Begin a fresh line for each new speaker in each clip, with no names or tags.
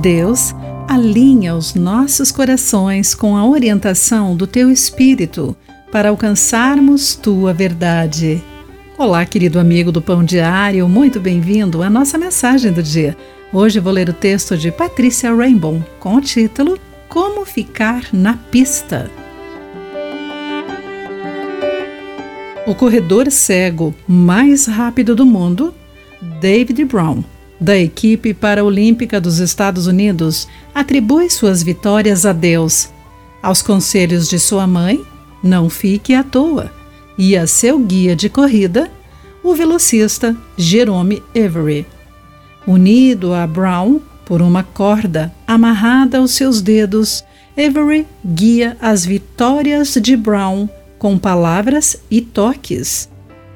Deus, alinha os nossos corações com a orientação do teu espírito para alcançarmos tua verdade. Olá, querido amigo do Pão Diário, muito bem-vindo à nossa mensagem do dia. Hoje vou ler o texto de Patrícia Rainbow com o título Como Ficar na Pista. O corredor cego mais rápido do mundo, David Brown, da equipe paraolímpica dos Estados Unidos, atribui suas vitórias a Deus, aos conselhos de sua mãe, não fique à toa, e a seu guia de corrida, o velocista Jerome Every. Unido a Brown por uma corda amarrada aos seus dedos, Avery guia as vitórias de Brown com palavras e toques.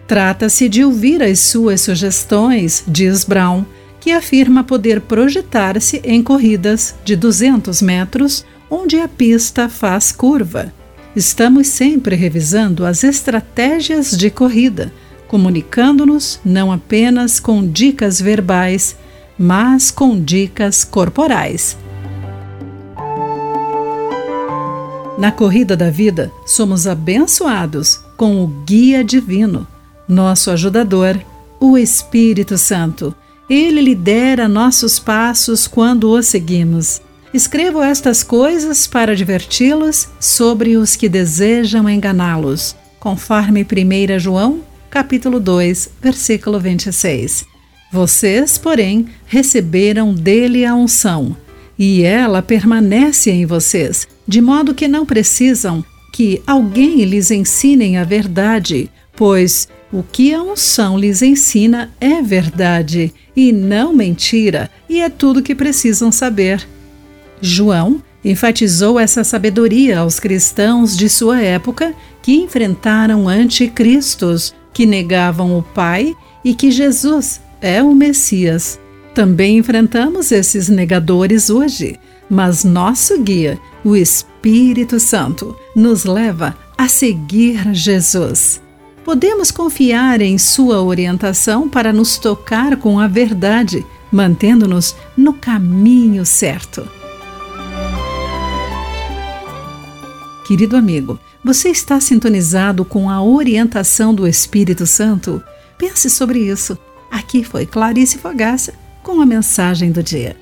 Trata-se de ouvir as suas sugestões, diz Brown, que afirma poder projetar-se em corridas de 200 metros onde a pista faz curva. Estamos sempre revisando as estratégias de corrida, comunicando-nos não apenas com dicas verbais, mas com dicas corporais. Na corrida da vida, somos abençoados com o guia divino, nosso ajudador, o Espírito Santo. Ele lidera nossos passos quando o seguimos. Escrevo estas coisas para diverti-los sobre os que desejam enganá-los, conforme 1 João, capítulo 2, versículo 26. Vocês, porém, receberam dele a unção e ela permanece em vocês, de modo que não precisam que alguém lhes ensinem a verdade, pois o que a unção lhes ensina é verdade e não mentira, e é tudo que precisam saber. João enfatizou essa sabedoria aos cristãos de sua época que enfrentaram anticristos, que negavam o Pai e que Jesus é o Messias. Também enfrentamos esses negadores hoje, mas nosso guia, o Espírito Santo, nos leva a seguir Jesus. Podemos confiar em Sua orientação para nos tocar com a verdade, mantendo-nos no caminho certo. Querido amigo, você está sintonizado com a orientação do Espírito Santo? Pense sobre isso. Aqui foi Clarice Fogaça com a mensagem do dia.